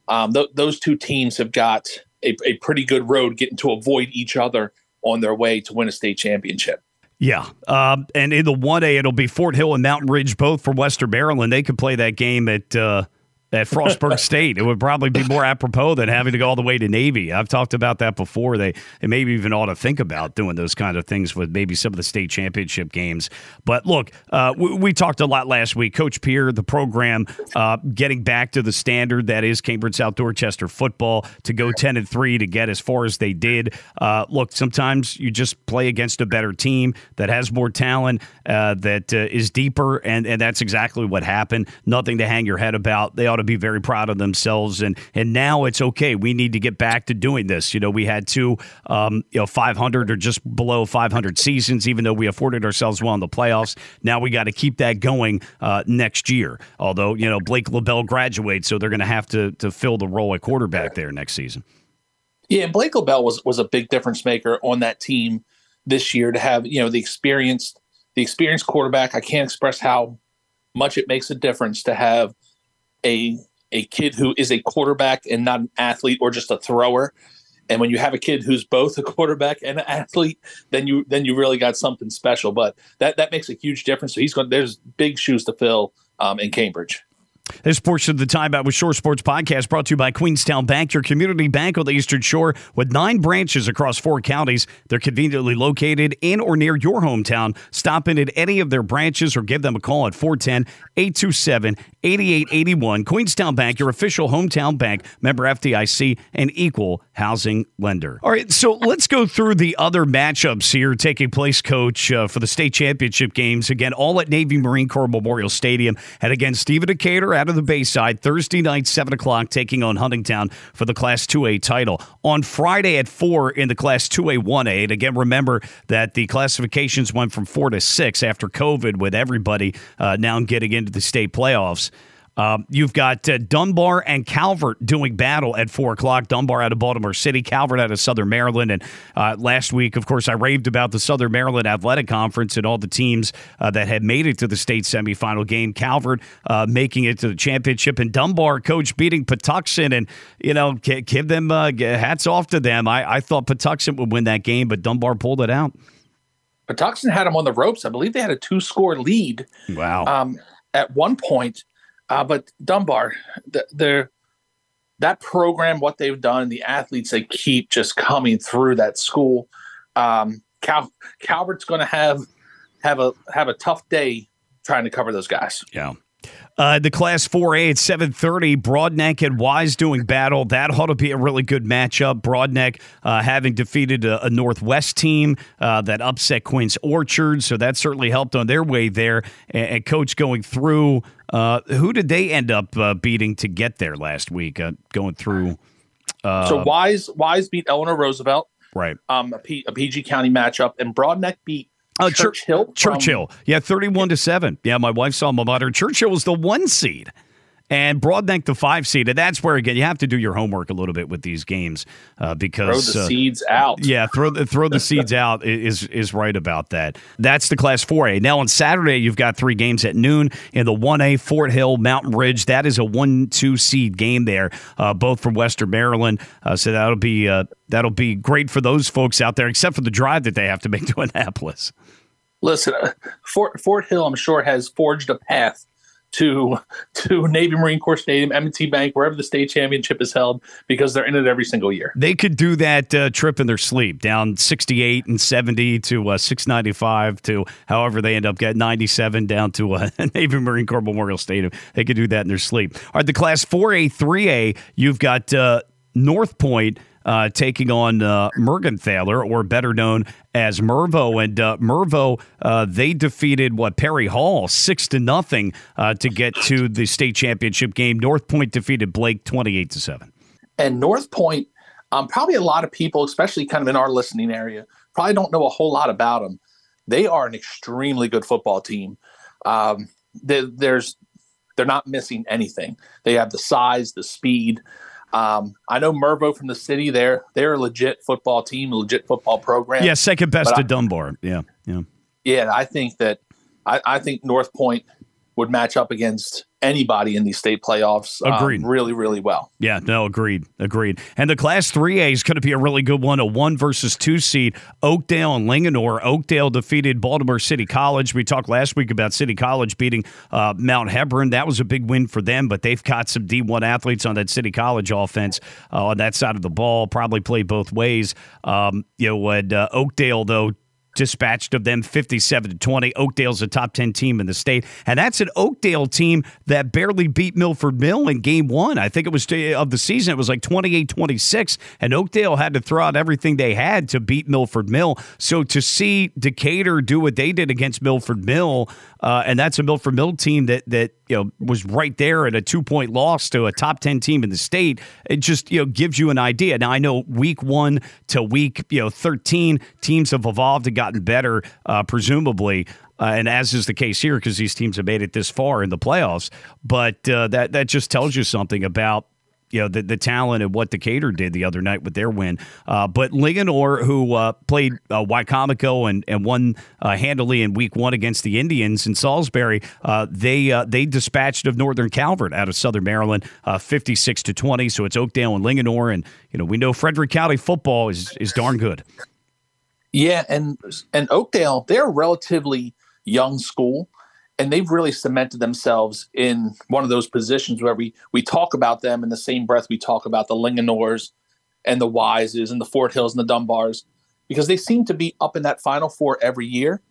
Um, th- those two teams have got a, a pretty good road getting to avoid each other on their way to win a state championship. Yeah. Um, and in the 1A, it'll be Fort Hill and Mountain Ridge, both from Western Maryland. They could play that game at. Uh, at Frostburg State. It would probably be more apropos than having to go all the way to Navy. I've talked about that before. They, they maybe even ought to think about doing those kind of things with maybe some of the state championship games. But look, uh, we, we, talked a lot last week. Coach Pierre, the program, uh, getting back to the standard that is Cambridge South Dorchester football to go 10 and 3 to get as far as they did. Uh, look, sometimes you just play against a better team that has more talent, uh, that uh, is deeper, and, and that's exactly what happened. Nothing to hang your head about. They ought to be very proud of themselves. And and now it's okay. We need to get back to doing this. You know, we had two, um, you know, 500 or just below 500 seasons, even though we afforded ourselves well in the playoffs. Now we got to keep that going uh, next year. Although you know Blake LaBelle graduates, so they're going to have to to fill the role at quarterback there next season. Yeah, and Blake LaBelle was was a big difference maker on that team this year to have you know the experienced the experienced quarterback. I can't express how much it makes a difference to have a a kid who is a quarterback and not an athlete or just a thrower. And when you have a kid who's both a quarterback and an athlete, then you then you really got something special. But that that makes a huge difference. So he's going. There's big shoes to fill um, in Cambridge. This portion of the Time Out with Shore Sports podcast brought to you by Queenstown Bank, your community bank on the Eastern Shore with nine branches across four counties. They're conveniently located in or near your hometown. Stop in at any of their branches or give them a call at 410 827 8881. Queenstown Bank, your official hometown bank, member FDIC, and equal housing lender. All right, so let's go through the other matchups here taking place, coach, uh, for the state championship games. Again, all at Navy Marine Corps Memorial Stadium. And again, Stephen Decatur out of the Bayside Thursday night, 7 o'clock, taking on Huntingtown for the Class 2A title. On Friday at 4 in the Class 2A 1A. And again, remember that the classifications went from 4 to 6 after COVID, with everybody uh, now getting into the state playoffs. Um, you've got uh, Dunbar and Calvert doing battle at four o'clock. Dunbar out of Baltimore City, Calvert out of Southern Maryland. And uh, last week, of course, I raved about the Southern Maryland Athletic Conference and all the teams uh, that had made it to the state semifinal game. Calvert uh, making it to the championship, and Dunbar coach beating Patuxent. And you know, give them uh, hats off to them. I, I thought Patuxent would win that game, but Dunbar pulled it out. Patuxent had them on the ropes. I believe they had a two-score lead. Wow. Um, at one point uh, but Dunbar, the, that program, what they've done, the athletes they keep just coming through that school. Um, Cal, Calvert's going to have have a have a tough day trying to cover those guys. Yeah. Uh, the Class 4A at 7:30, Broadneck and Wise doing battle. That ought to be a really good matchup. Broadneck uh, having defeated a, a Northwest team uh, that upset Quince Orchard, so that certainly helped on their way there. And, and Coach going through, uh, who did they end up uh, beating to get there last week? Uh, going through. so Wise Wise beat Eleanor Roosevelt, right? Um, a, P, a PG County matchup, and Broadneck beat uh, Churchill. From, Churchill. Yeah, 31 to 7. Yeah, my wife saw my mother. Churchill was the one seed and Broadneck the five seed. And that's where again you have to do your homework a little bit with these games uh, because throw the uh, seeds out. Yeah, throw the throw the seeds out is is right about that. That's the Class 4A. Now on Saturday you've got three games at noon in the 1A Fort Hill Mountain Ridge. That is a one two seed game there, uh, both from Western Maryland. Uh, so that'll be uh, that'll be great for those folks out there, except for the drive that they have to make to Annapolis. Listen, uh, Fort Fort Hill, I'm sure, has forged a path to to Navy Marine Corps Stadium, M&T Bank, wherever the state championship is held, because they're in it every single year. They could do that uh, trip in their sleep, down 68 and 70 to uh, 695 to however they end up getting 97 down to uh, Navy Marine Corps Memorial Stadium. They could do that in their sleep. All right, the Class 4A, 3A, you've got uh, North Point uh, taking on uh, Mergenthaler, or better known as Mervo. And uh, Mervo, uh, they defeated what Perry Hall six to nothing uh, to get to the state championship game. North Point defeated Blake twenty eight to seven. And North Point, um, probably a lot of people, especially kind of in our listening area, probably don't know a whole lot about them. They are an extremely good football team. Um, they, there's they're not missing anything. They have the size, the speed. Um, I know Mervo from the city. They're they're a legit football team, a legit football program. Yeah, second best to Dunbar. Yeah, yeah, yeah. I think that I, I think North Point would match up against anybody in these state playoffs um, agreed. Um, really, really well. Yeah, no, agreed. Agreed. And the Class 3A is going to be a really good one, a one versus two seed. Oakdale and Linganore. Oakdale defeated Baltimore City College. We talked last week about City College beating uh, Mount Hebron. That was a big win for them, but they've got some D1 athletes on that City College offense uh, on that side of the ball. Probably play both ways. Um, you know, what uh, Oakdale, though, dispatched of them 57 to 20. Oakdale's a top 10 team in the state. And that's an Oakdale team that barely beat Milford Mill in game one. I think it was uh, of the season. It was like 28 26. And Oakdale had to throw out everything they had to beat Milford Mill. So to see Decatur do what they did against Milford Mill, uh, and that's a Milford Mill team that, that you know was right there at a two point loss to a top 10 team in the state, it just you know gives you an idea. Now, I know week one to week you know 13, teams have evolved and gotten better, uh, presumably. Uh, and as is the case here, because these teams have made it this far in the playoffs, but uh, that that just tells you something about you know the, the talent and what Decatur did the other night with their win. Uh, but Linganore, who uh, played uh, Wicomico and and won uh, handily in Week One against the Indians in Salisbury, uh, they uh, they dispatched of Northern Calvert out of Southern Maryland, fifty six to twenty. So it's Oakdale and Linganore, and you know we know Frederick County football is is darn good. Yeah, and and Oakdale, they're a relatively young school, and they've really cemented themselves in one of those positions where we we talk about them in the same breath we talk about the Linganores and the Wises and the Fort Hills and the Dunbars because they seem to be up in that Final Four every year.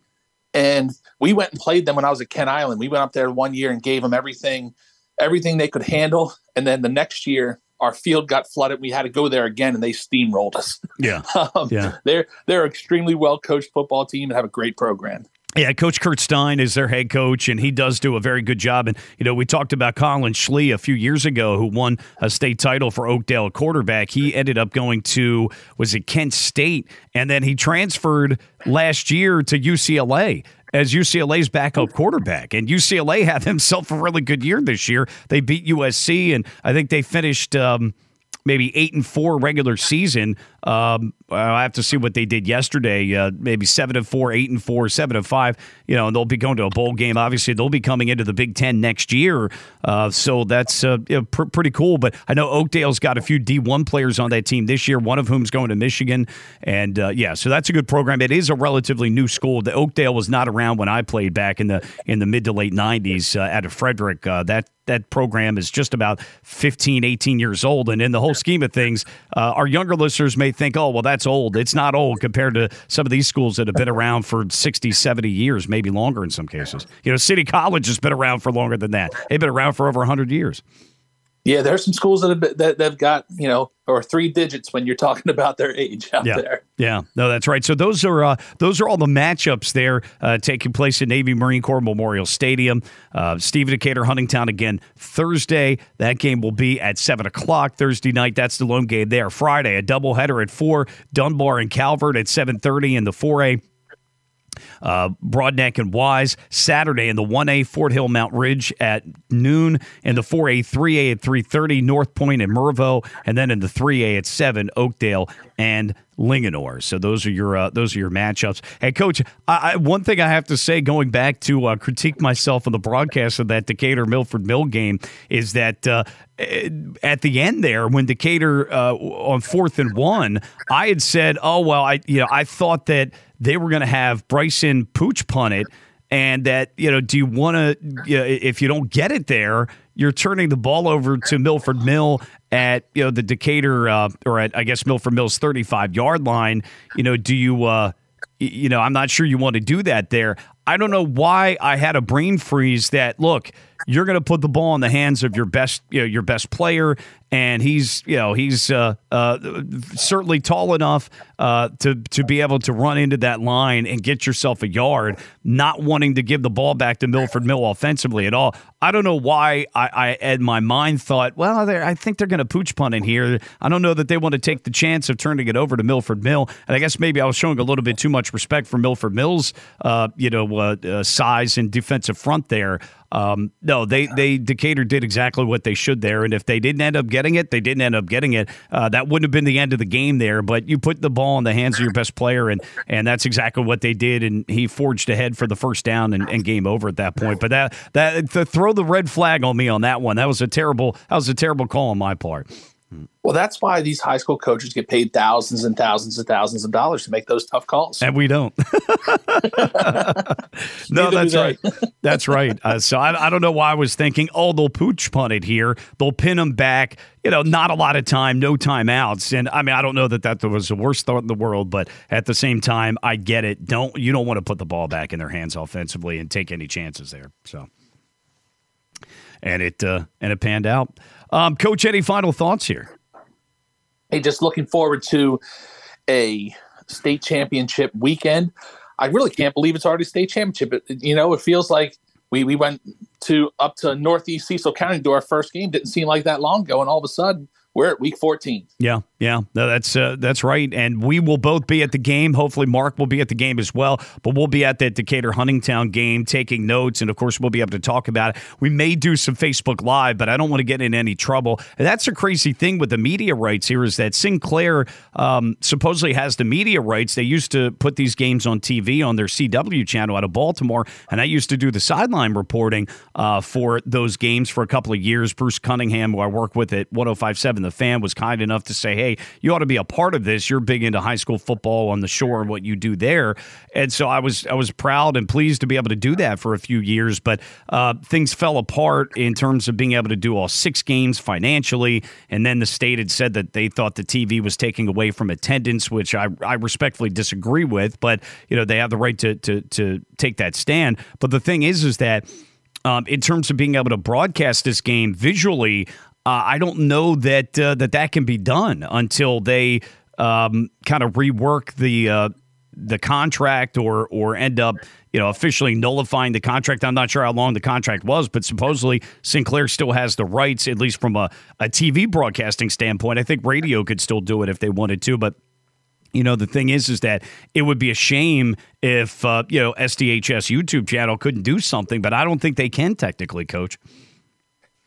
And we went and played them when I was at Kent Island. We went up there one year and gave them everything, everything they could handle. And then the next year, our field got flooded. We had to go there again, and they steamrolled us. Yeah, um, yeah. They're they're an extremely well coached football team and have a great program. Yeah, Coach Kurt Stein is their head coach, and he does do a very good job. And, you know, we talked about Colin Schlee a few years ago, who won a state title for Oakdale quarterback. He ended up going to, was it Kent State? And then he transferred last year to UCLA as UCLA's backup quarterback. And UCLA had himself a really good year this year. They beat USC, and I think they finished. Um, maybe eight and four regular season. Um, I have to see what they did yesterday. Uh, maybe seven and four, eight and four, seven and five. You know, and they'll be going to a bowl game. Obviously, they'll be coming into the Big Ten next year. Uh, so that's uh, you know, pr- pretty cool. But I know Oakdale's got a few D one players on that team this year. One of whom's going to Michigan, and uh, yeah, so that's a good program. It is a relatively new school. The Oakdale was not around when I played back in the in the mid to late '90s uh, out of Frederick. Uh, that that program is just about 15, 18 years old. And in the whole scheme of things, our younger listeners may think, oh, well, that's old. It's not old compared to some of these schools that have been around for 60, 70 years, maybe longer in some cases. You know, City College has been around for longer than that. They've been around for over 100 years. Yeah, there are some schools that have been, that have got you know or three digits when you're talking about their age out yeah. there. Yeah, no, that's right. So those are uh, those are all the matchups there uh, taking place in Navy Marine Corps Memorial Stadium. Uh, Stephen Decatur, Huntingtown again Thursday. That game will be at seven o'clock Thursday night. That's the lone game there. Friday, a doubleheader at four. Dunbar and Calvert at seven thirty in the four A uh, Broadneck and Wise. Saturday in the 1A Fort Hill Mount Ridge at noon, and the 4A 3A at 3:30 North Point and Mervo, and then in the 3A at 7 Oakdale and Linganore. So those are your uh, those are your matchups. Hey, coach, I, I, one thing I have to say, going back to uh, critique myself on the broadcast of that Decatur Milford Mill game, is that uh, at the end there, when Decatur uh, on fourth and one, I had said, "Oh well, I you know I thought that." They were going to have Bryson Pooch punt it, and that you know, do you want to? You know, if you don't get it there, you're turning the ball over to Milford Mill at you know the Decatur uh, or at I guess Milford Mill's 35 yard line. You know, do you? Uh, you know, I'm not sure you want to do that there. I don't know why I had a brain freeze that look, you're going to put the ball in the hands of your best, you know, your best player, and he's, you know, he's uh, uh, certainly tall enough uh, to to be able to run into that line and get yourself a yard. Not wanting to give the ball back to Milford Mill offensively at all. I don't know why I, I in my mind thought, well, I think they're going to pooch punt in here. I don't know that they want to take the chance of turning it over to Milford Mill, and I guess maybe I was showing a little bit too much respect for Milford Mill's, uh, you know uh, uh, size and defensive front there. Um, no, they they Decatur did exactly what they should there, and if they didn't end up getting it, they didn't end up getting it. Uh, that wouldn't have been the end of the game there. But you put the ball in the hands of your best player, and and that's exactly what they did. And he forged ahead for the first down and, and game over at that point. But that that to throw the red flag on me on that one, that was a terrible that was a terrible call on my part. Well, that's why these high school coaches get paid thousands and thousands and thousands of dollars to make those tough calls. And we don't. no, that's right. That's right. Uh, so I, I, don't know why I was thinking, oh, they'll pooch punt it here. They'll pin them back. You know, not a lot of time, no timeouts. And I mean, I don't know that that was the worst thought in the world, but at the same time, I get it. Don't you don't want to put the ball back in their hands offensively and take any chances there. So, and it uh, and it panned out. Um, Coach, any final thoughts here? Hey, just looking forward to a state championship weekend. I really can't believe it's already state championship. It, you know, it feels like we we went to up to Northeast Cecil County to do our first game. Didn't seem like that long ago, and all of a sudden we're at week 14. Yeah, yeah, no, that's uh, that's right. And we will both be at the game. Hopefully, Mark will be at the game as well. But we'll be at the Decatur Huntingtown game, taking notes, and of course, we'll be able to talk about it. We may do some Facebook Live, but I don't want to get in any trouble. And that's a crazy thing with the media rights here is that Sinclair um, supposedly has the media rights. They used to put these games on TV on their CW channel out of Baltimore, and I used to do the sideline reporting uh, for those games for a couple of years. Bruce Cunningham, who I work with at 105.7 The fan was kind enough to say, "Hey, you ought to be a part of this. You're big into high school football on the shore and what you do there." And so I was I was proud and pleased to be able to do that for a few years. But uh, things fell apart in terms of being able to do all six games financially, and then the state had said that they thought the TV was taking away from attendance, which I I respectfully disagree with. But you know they have the right to to to take that stand. But the thing is, is that um, in terms of being able to broadcast this game visually, uh, I don't know that uh, that that can be done until they um, kind of rework the uh, the contract or or end up you know officially nullifying the contract. I'm not sure how long the contract was, but supposedly Sinclair still has the rights, at least from a, a TV broadcasting standpoint. I think radio could still do it if they wanted to, but you know the thing is is that it would be a shame if uh, you know SDHS YouTube channel couldn't do something, but I don't think they can technically, coach.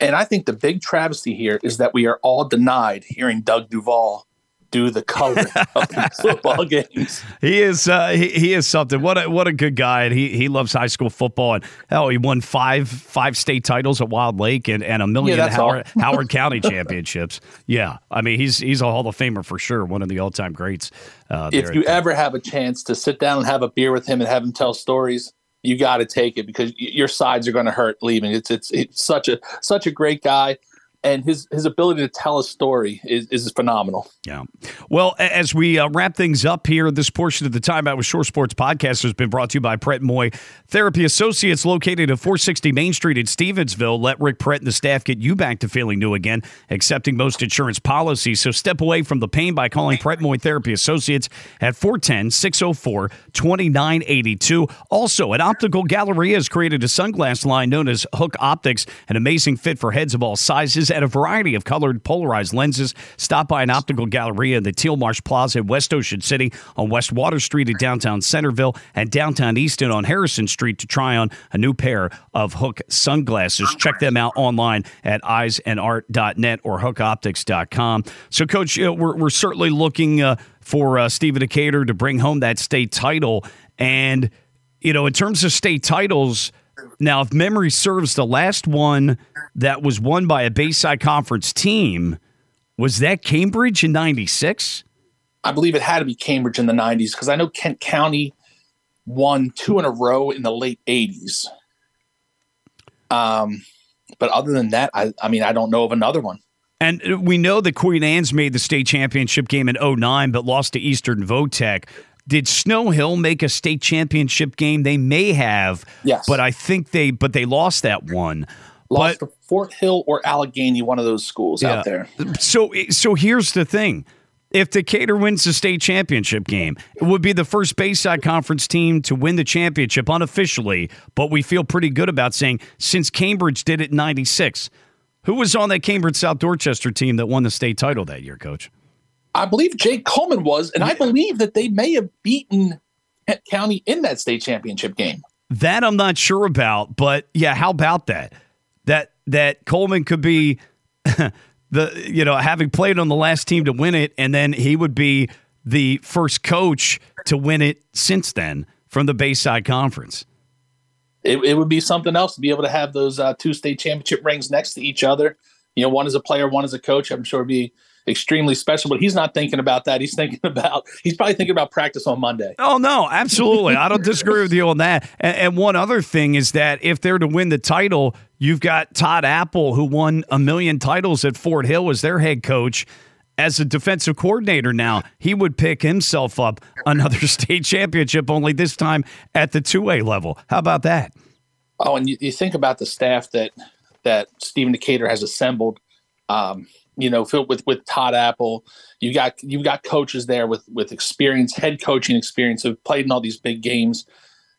And I think the big travesty here is that we are all denied hearing Doug Duvall do the color of these football games. He is uh, he, he is something. What a what a good guy, and he he loves high school football. And hell, he won five five state titles at Wild Lake and, and a million Yeah, Howard. Howard County championships. Yeah, I mean he's he's a Hall of Famer for sure. One of the all time greats. Uh, if you ever have a chance to sit down and have a beer with him and have him tell stories, you got to take it because your sides are going to hurt leaving. It's, it's it's such a such a great guy, and his his ability to tell a story is, is phenomenal. Yeah. Well, as we uh, wrap things up here, this portion of the Time Out with Shore Sports podcast has been brought to you by Pret Moy Therapy Associates, located at 460 Main Street in Stevensville. Let Rick Pret and the staff get you back to feeling new again, accepting most insurance policies. So step away from the pain by calling Pret Moy Therapy Associates at 410 604 2982. Also, an optical galleria has created a sunglass line known as Hook Optics, an amazing fit for heads of all sizes and a variety of colored polarized lenses. Stop by an optical galleria in the Teal Marsh Plaza in West Ocean City on West Water Street in downtown Centreville and downtown Easton on Harrison Street to try on a new pair of Hook sunglasses. Check them out online at eyesandart.net or hookoptics.com. So, Coach, uh, we're, we're certainly looking uh, for uh, Stephen Decatur to bring home that state title. And, you know, in terms of state titles, now, if memory serves, the last one that was won by a Bayside Conference team was that Cambridge in 96? I believe it had to be Cambridge in the '90s because I know Kent County won two in a row in the late '80s. Um, but other than that, I, I mean, I don't know of another one. And we know that Queen Anne's made the state championship game in 09, but lost to Eastern Votech. Did Snow Hill make a state championship game? They may have, Yes. but I think they but they lost that one. Lost But to Fort Hill or Allegany, one of those schools out there. so so here's the thing. If Decatur wins the state championship game, it would be the first Bayside Conference team to win the championship unofficially, but we feel pretty good about saying since Cambridge did it in 96. Who was on that Cambridge South Dorchester team that won the state title that year, coach? I believe Jake Coleman was, and I believe that they may have beaten Kent County in that state championship game. That I'm not sure about, but yeah, how about that? That that Coleman could be the you know having played on the last team to win it, and then he would be the first coach to win it since then from the Bayside Conference. It, it would be something else to be able to have those uh, two state championship rings next to each other. You know, one as a player, one as a coach. I'm sure it'd be extremely special. But he's not thinking about that. He's thinking about he's probably thinking about practice on Monday. Oh no, absolutely. I don't disagree with you on that. And, and one other thing is that if they're to win the title, you've got Todd Appel, who won a million titles at Fort Hill as their head coach. As a defensive coordinator now, he would pick himself up another state championship, only this time at the two A level. How about that? Oh, and you, you think about the staff that that Stephen Decatur has assembled. Um, you know, filled with with Todd Appel. You got you've got coaches there with with experience, head coaching experience, who've played in all these big games.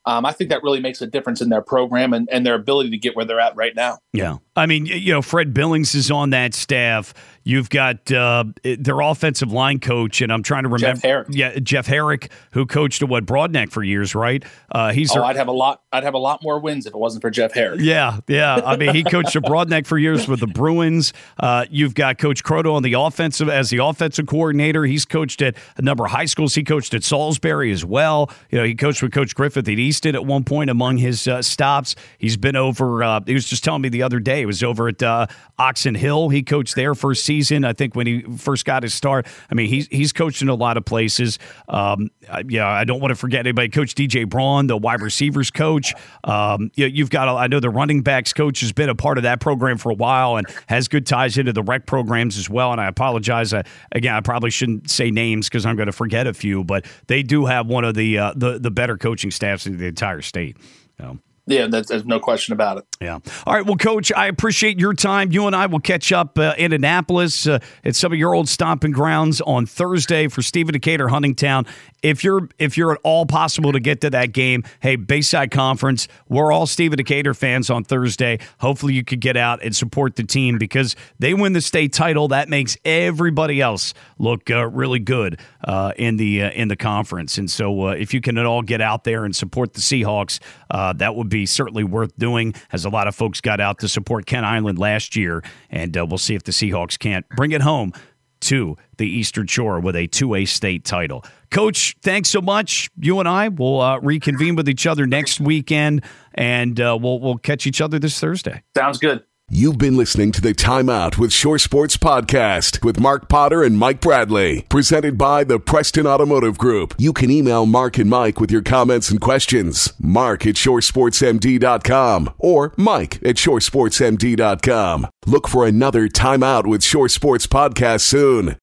Um, I think that really makes a difference in their program and, and their ability to get where they're at right now. Yeah. I mean, you know, Fred Billings is on that staff. You've got uh, their offensive line coach, and I'm trying to remember. Jeff Herrick. Yeah, Jeff Herrick, who coached at what Broadneck for years, right? Uh, he's Oh, their- I'd have a lot. I'd have a lot more wins if it wasn't for Jeff Herrick. Yeah, yeah. I mean, he coached at Broadneck for years with the Bruins. Uh, you've got Coach Croto on the offensive as the offensive coordinator. He's coached at a number of high schools. He coached at Salisbury as well. You know, he coached with Coach Griffith at Easton at one point among his uh, stops. He's been over. Uh, he was just telling me the other day. He was over at uh, Oxon Hill. He coached there first season. Season. I think when he first got his start, I mean, he's he's coached in a lot of places. Um, yeah, I don't want to forget anybody. Coach DJ Braun, the wide receivers coach. Um, you, you've got, I know the running backs coach has been a part of that program for a while and has good ties into the rec programs as well. And I apologize. Uh, again, I probably shouldn't say names because I'm going to forget a few, but they do have one of the uh, the, the better coaching staffs in the entire state. Yeah, there's no question about it. Yeah. All right. Well, Coach, I appreciate your time. You and I will catch up uh, in Annapolis uh, at some of your old stomping grounds on Thursday for Stephen Decatur Huntingtown. If you're if you're at all possible to get to that game, hey, Bayside Conference, we're all Stephen Decatur fans on Thursday. Hopefully, you could get out and support the team because they win the state title. That makes everybody else look uh, really good uh, in the uh, in the conference. And so, uh, if you can at all get out there and support the Seahawks, that would be certainly worth doing. As a lot of folks got out to support Kent Island last year, and we'll see if the Seahawks can't bring it home to the Eastern Shore with a 2A state title. Coach, thanks so much. You and I will uh, reconvene with each other next weekend, and uh, we'll we'll catch each other this Thursday. Sounds good. You've been listening to the Timeout with Shore Sports podcast with Mark Potter and Mike Bradley, presented by the Preston Automotive Group. You can email Mark and Mike with your comments and questions. Mark at shoresportsmd.com or Mike at shoresportsmd.com. Look for another Timeout with Shore Sports podcast soon.